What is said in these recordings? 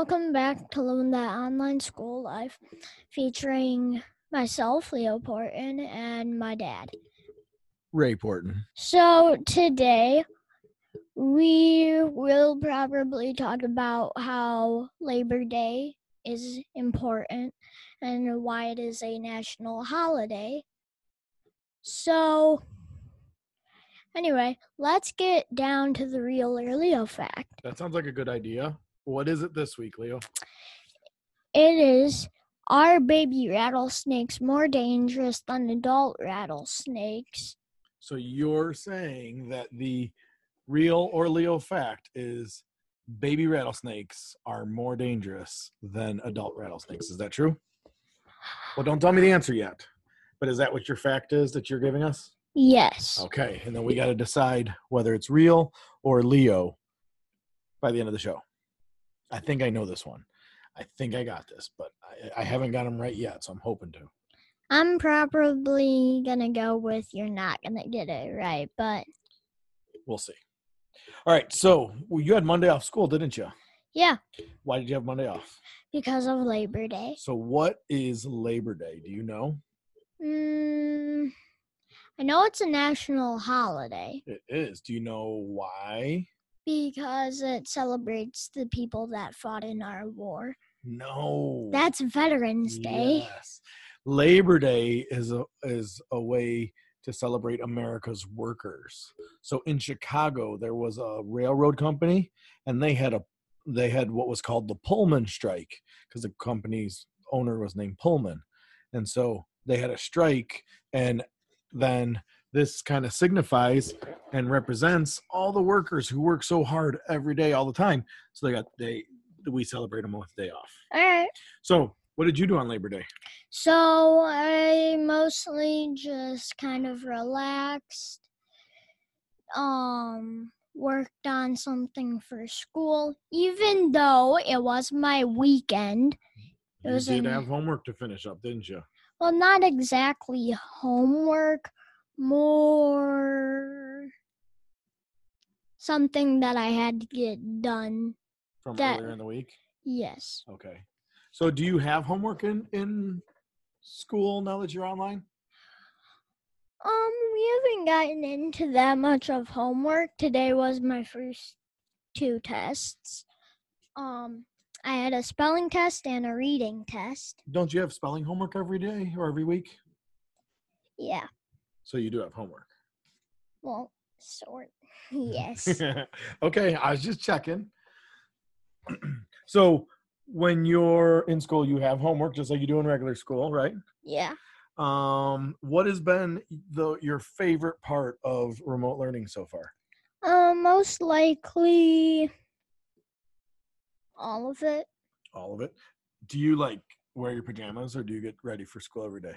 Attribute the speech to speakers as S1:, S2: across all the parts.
S1: welcome back to Living That Online School Life, featuring myself, Leo Porton, and my dad.
S2: Ray Porton.
S1: So today we will probably talk about how Labor Day is important and why it is a national holiday. So anyway, let's get down to the real or Leo fact.
S2: That sounds like a good idea. What is it this week, Leo?
S1: It is are baby rattlesnakes more dangerous than adult rattlesnakes?
S2: So you're saying that the real or Leo fact is baby rattlesnakes are more dangerous than adult rattlesnakes. Is that true? Well, don't tell me the answer yet. But is that what your fact is that you're giving us?
S1: Yes.
S2: Okay. And then we got to decide whether it's real or Leo by the end of the show. I think I know this one. I think I got this, but I, I haven't got them right yet, so I'm hoping to.
S1: I'm probably gonna go with you're not gonna get it right, but
S2: We'll see. All right. So well, you had Monday off school, didn't you?
S1: yeah,
S2: Why did you have Monday off?
S1: because of Labor Day.
S2: So what is Labor Day? Do you know?
S1: Mm, I know it's a national holiday
S2: It is. Do you know why?
S1: Because it celebrates the people that fought in our war.
S2: No.
S1: That's Veterans Day.
S2: Yes. Labor Day is a is a way to celebrate America's workers. So in Chicago, there was a railroad company, and they had a they had what was called the Pullman strike because the company's owner was named Pullman, and so they had a strike, and then this kind of signifies and represents all the workers who work so hard every day, all the time. So they got they we celebrate them with a day off.
S1: All right.
S2: So, what did you do on Labor Day?
S1: So I mostly just kind of relaxed. Um worked on something for school even though it was my weekend. It
S2: You
S1: was
S2: did
S1: in-
S2: have homework to finish up, didn't you?
S1: Well, not exactly homework, more something that I had to get done.
S2: From
S1: That-
S2: earlier in the week.
S1: Yes.
S2: Okay. So, do you have homework in in school now that you're online?
S1: Um, we haven't gotten into that much of homework. Today was my first two tests. Um, I had a spelling test and a reading test.
S2: Don't you have spelling homework every day or every week?
S1: Yeah.
S2: So you do have homework.
S1: Well, sort. Yes.
S2: okay, I was just checking. so, when you're in school, you have homework just like you do in regular school, right?
S1: yeah.
S2: Um, what has been the your favorite part of remote learning so far?
S1: Um, most likely all of it.
S2: All of it. Do you like wear your pajamas or do you get ready for school every day?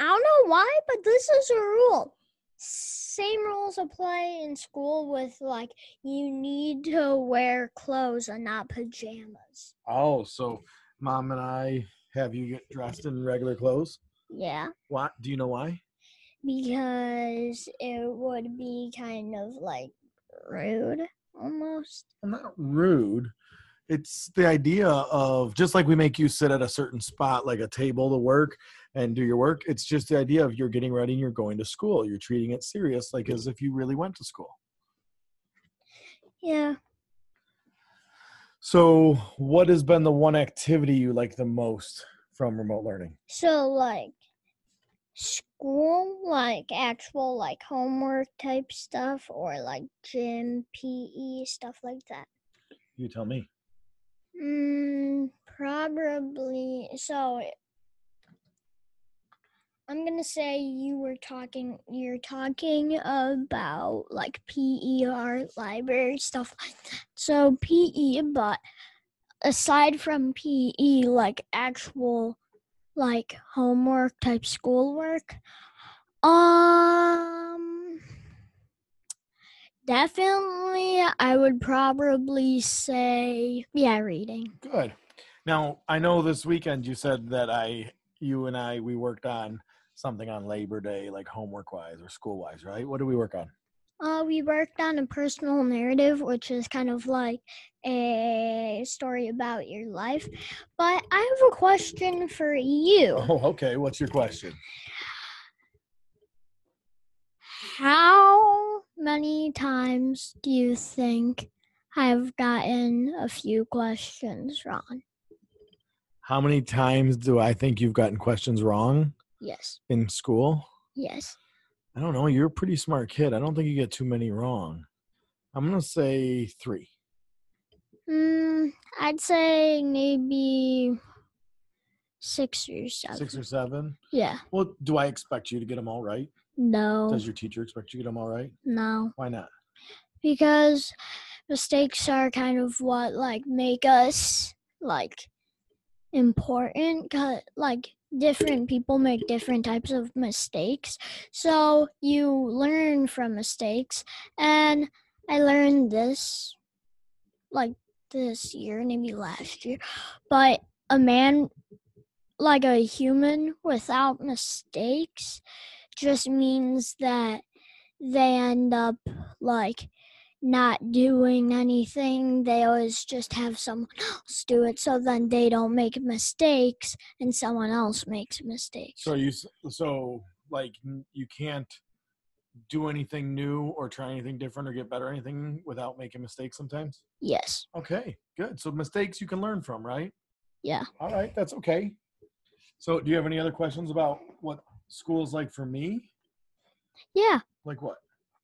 S1: I don't know why, but this is a rule. Same rules apply in school with like you need to wear clothes and not pajamas.
S2: Oh, so mom and I have you get dressed in regular clothes?
S1: Yeah,
S2: Why? Do you know why?
S1: because it would be kind of like rude almost.
S2: Not rude. It's the idea of just like we make you sit at a certain spot, like a table to work and do your work. It's just the idea of you're getting ready and you're going to school. You're treating it serious, like as if you really went to school.
S1: Yeah.
S2: So, what has been the one activity you like the most from remote learning?
S1: So like school, like actual like homework type stuff or like gym, PE, stuff like that.
S2: You tell me.
S1: Mm, probably. So I'm gonna say you were talking. You're talking about like PE library stuff. So PE, but aside from PE, like actual like homework type schoolwork, um. Definitely, I would probably say, yeah, reading.
S2: Good. Now, I know this weekend you said that I, you and I, we worked on something on Labor Day, like homework wise or school wise, right? What did we work on?
S1: Uh, we worked on a personal narrative, which is kind of like a story about your life. But I have a question for you.
S2: Oh, okay. What's your question?
S1: How many times do you think I've gotten a few questions wrong?
S2: How many times do I think you've gotten questions wrong
S1: Yes.
S2: in school?
S1: Yes.
S2: I don't know. You're a pretty smart kid. I don't think you get too many wrong. I'm going to say three.
S1: Mm, I'd say maybe six or seven.
S2: Six or seven.
S1: yeah.
S2: Well, do I expect you to get them all right?
S1: No.
S2: Does your teacher expect you to get them all right?
S1: no.
S2: Why not?
S1: Because mistakes are kind of what like make us like important. 'cause, like different people make different types of mistakes, so you learn from mistakes. And I learned this like this year, maybe last year, but a man like a human without mistakes just means that they end up like not doing anything. They always just have someone else do it, so then they don't make mistakes, and someone else makes mistakes.
S2: So you so like you can't do anything new or try anything different or get better at anything without making mistakes sometimes?
S1: Yes.
S2: Okay, good. So mistakes you can learn from, right?
S1: Yeah.
S2: All right, that's okay. So do you have any other questions about what school is like for me?
S1: Yeah.
S2: Like what?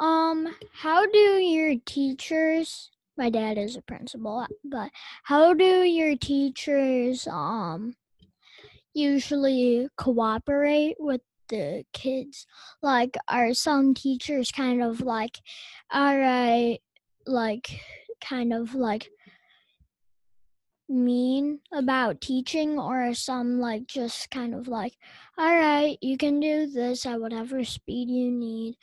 S1: Um, how do your teachers? My dad is a principal, but how do your teachers um usually cooperate with the kids? Like, are some teachers kind of like, all right, like, kind of like mean about teaching, or are some like just kind of like, all right, you can do this at whatever speed you need,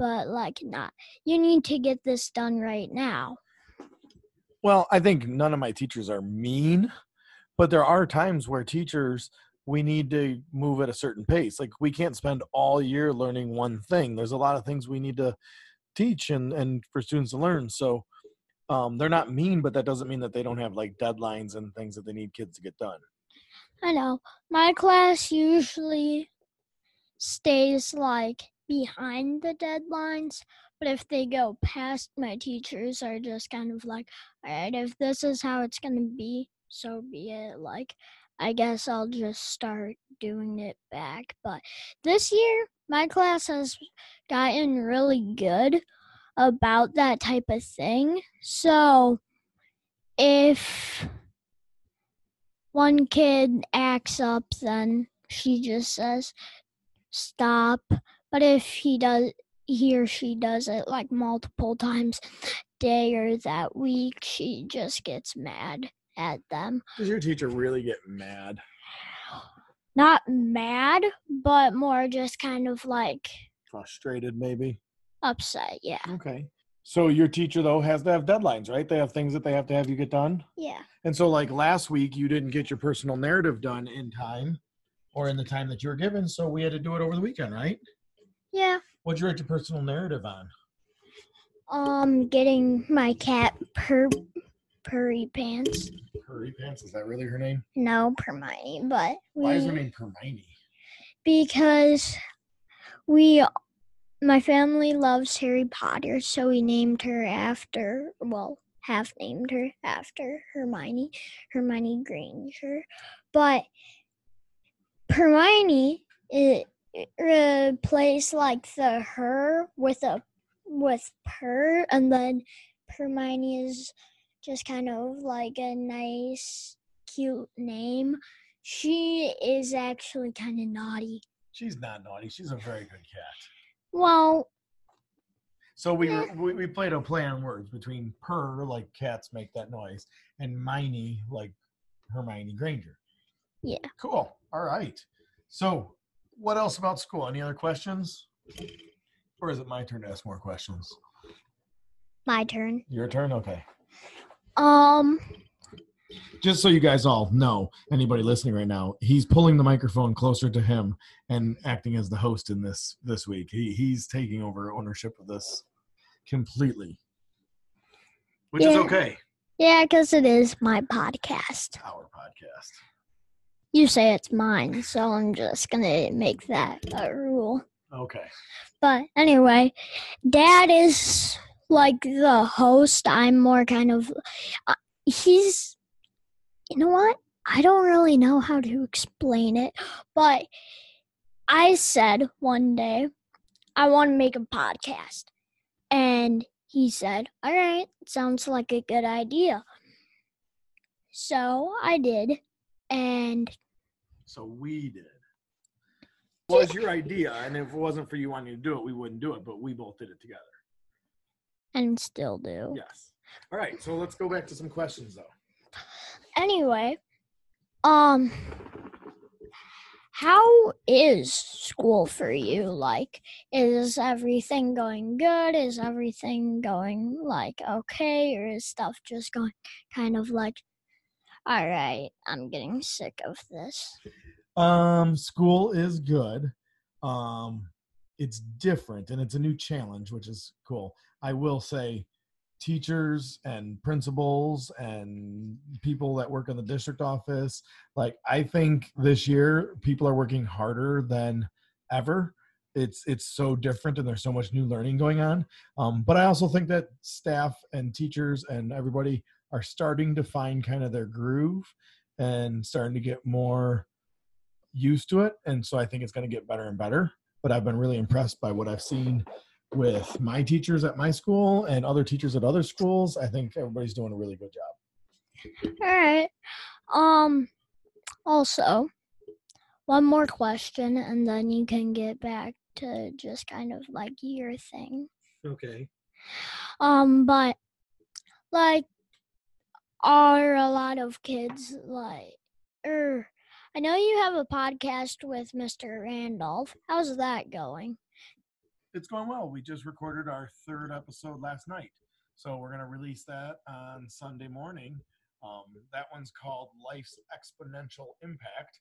S1: but like not, you need to get this done right now.
S2: Well, I think none of my teachers are mean, but there are times where teachers we need to move at a certain pace. Like we can't spend all year learning one thing. There's a lot of things we need to teach and and for students to learn. So um, they're not mean, but that doesn't mean that they don't have like deadlines and things that they need kids to get done.
S1: I know. My class usually stays like behind the deadlines, but if they go past, my teachers are just kind of like, all right, if this is how it's going to be, so be it. Like, I guess I'll just start doing it back. But this year, my class has gotten really good about that type of thing. So if one kid acts up, then she just says, stop. But if he does, he or she does it like multiple times day or that week, she just gets mad at them.
S2: Does your teacher really get mad?
S1: Not mad, but more just kind of like
S2: Frustrated, maybe?
S1: upset. Yeah.
S2: Okay. So your teacher though has to have deadlines, right? They have things that they have to have you get done.
S1: Yeah.
S2: And so like last week you didn't get your personal narrative done in time or in the time that you were given, so we had to do it over the weekend, right?
S1: Yeah.
S2: What'd you write your personal narrative on?
S1: Um, getting my cat per Purry Pants.
S2: Curry Pants, is that really her name?
S1: No, Hermione, but
S2: Why is her name Hermione?
S1: because we my family loves Harry Potter, so we named her after well, half named her after Hermione, Hermione Granger. But Hermione it, replaced like the her with a with per and then Hermione is just kind of like a nice cute name. She is actually kind of naughty.
S2: She's not naughty. She's a very good cat.
S1: Well,
S2: So we, were, we we played a play on words between purr, like cats make that noise, and miney, like Hermione Granger.
S1: Yeah.
S2: Cool. All right. So, what else about school? Any other questions? Or is it my turn to ask more questions?
S1: my turn.
S2: Your turn. Okay.
S1: Um,
S2: Just so you guys all know, anybody listening right now, he's pulling the microphone closer to him and acting as the host in this this week. He he's taking over ownership of this completely, which is okay.
S1: Yeah, because it is my podcast.
S2: Our podcast.
S1: You say it's mine, so I'm just gonna make that a rule.
S2: Okay.
S1: But anyway, Dad is like the host. I'm more kind of. Uh, he's. You know what? I don't really know how to explain it, but I said one day I want to make a podcast. And he said, All right, sounds like a good idea. So I did. And
S2: So we did. Well, it's your idea, and if it wasn't for you wanting to do it, we wouldn't do it. But we both did it together.
S1: and still do.
S2: Yes. All right. So let's go back to some questions, though.
S1: Anyway, um how is school for you? Like is everything going good? Is everything going like okay or is stuff just going kind of like all right, I'm getting sick of this.
S2: Um, school is good. Um, it's different and it's a new challenge, which is cool. I will say, teachers and principals and people that work in the district office, like I think this year people are working harder than ever. It's it's so different and there's so much new learning going on. Um, but I also think that staff and teachers and everybody are starting to find kind of their groove and starting to get more used to it and so i think it's going to get better and better but i've been really impressed by what i've seen with my teachers at my school and other teachers at other schools i think everybody's doing a really good job
S1: All right. Um also one more question and then you can get back to just kind of like your thing.
S2: okay
S1: Um, but like, are a lot of kids like, er, I know you have a podcast with Mr. Randolph. How's that going?
S2: it's going well we just recorded our third episode last night so we're going to release that on sunday morning um, that one's called life's exponential impact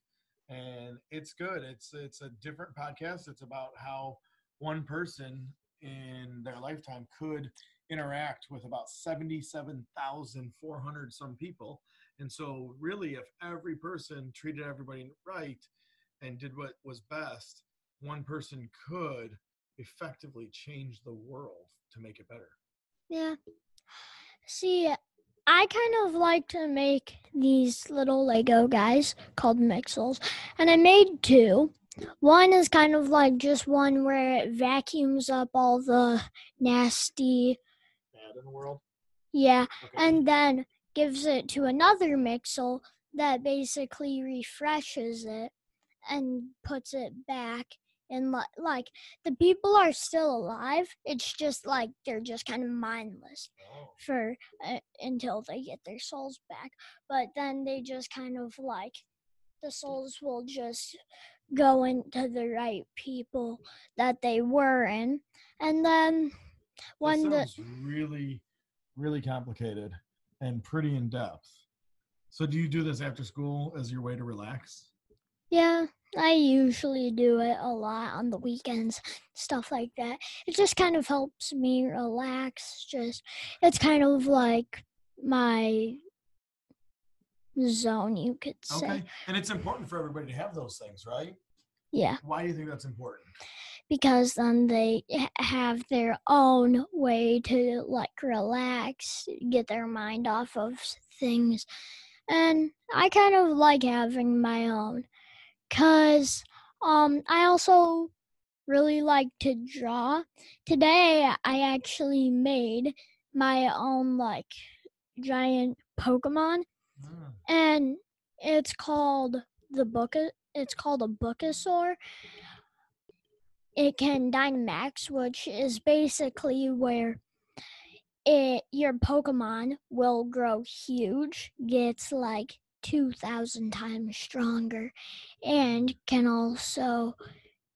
S2: and it's good it's it's a different podcast it's about how one person in their lifetime could interact with about 77,400 some people and so really if every person treated everybody right and did what was best one person could effectively change the world to make it better.
S1: Yeah. See, I kind of like to make these little Lego guys called Mixels, and I made two. One is kind of like just one where it vacuums up all the nasty,
S2: in the world.
S1: yeah,
S2: Okay.
S1: and then gives it to another Mixel that basically refreshes it and puts it back. And li- like the people are still alive, it's just like they're just kind of mindless
S2: Oh,
S1: for uh, until they get their souls back. But then they just kind of like the souls will just go into the right people that they were in, and then when
S2: that really, really complicated and pretty in depth. So, do you do this after school as your way to relax?
S1: yeah. I usually do it a lot on the weekends, stuff like that. It just kind of helps me relax. Just, it's kind of like my zone, you could say.
S2: Okay. And it's important for everybody to have those things, right?
S1: Yeah.
S2: Why do you think that's important?
S1: Because then they have their own way to like relax, get their mind off of things. And I kind of like having my own cuz um I also really like to draw. Today I actually made my own like giant Pokemon
S2: Mm,
S1: and it's called the book it's called a bookosaur it can dynamax which is basically where it your pokemon will grow huge gets like 2000 times stronger and can also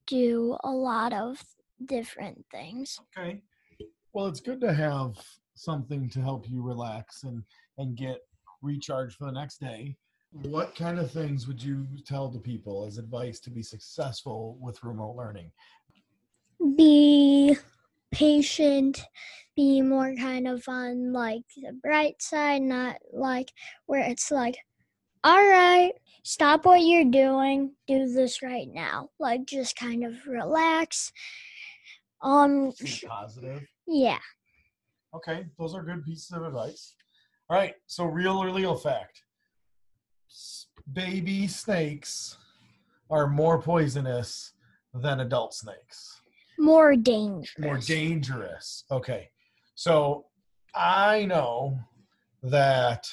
S1: do a lot of different things
S2: Okay. Well, it's good to have something to help you relax and and get recharged for the next day. What kind of things would you tell the people as advice to be successful with remote learning?
S1: Be patient, be more kind of on like the bright side, not like where it's like, all right, stop what you're doing, do this right now. Like just kind of relax. Um
S2: Be positive.
S1: yeah.
S2: Okay, those are good pieces of advice. All right, so real or Leo fact S- baby snakes are more poisonous than adult snakes,
S1: More dangerous.
S2: more dangerous. Okay, so I know that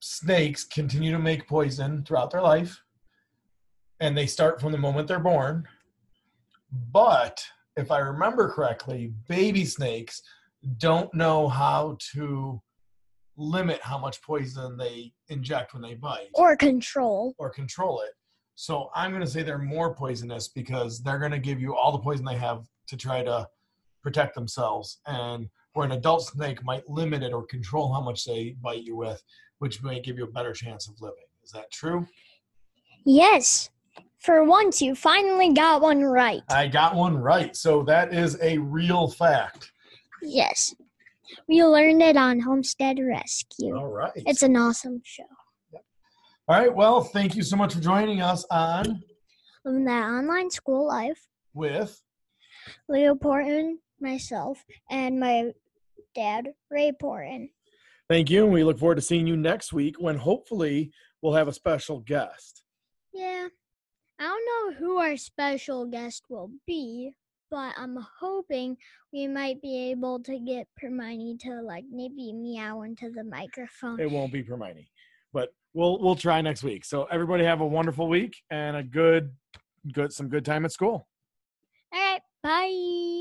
S2: snakes continue to make poison throughout their life and they start from the moment they're born. But if I remember correctly, baby snakes don't know how to limit how much poison they inject when they bite
S1: Or control.
S2: or control it. So I'm going to say they're more poisonous because they're going to give you all the poison they have to try to protect themselves. And where an adult snake might limit it or control how much they bite you with, which may give you a better chance of living. Is that true?
S1: Yes. For once, you finally got one right.
S2: I got one right. So that is a real fact.
S1: Yes. We learned it on Homestead Rescue.
S2: All right.
S1: It's an awesome show.
S2: All right. Well, thank you so much for joining us on
S1: From that online school life,
S2: with
S1: Leo Porton, myself, and my dad, Ray Porton.
S2: Thank you. And we look forward to seeing you next week when hopefully we'll have a special guest.
S1: Yeah. I don't know who our special guest will be, but I'm hoping we might be able to get Hermione to like maybe meow into the microphone.
S2: It won't be Hermione, but we'll we'll try next week. So everybody have a wonderful week and a good good some good time at school.
S1: All right, bye.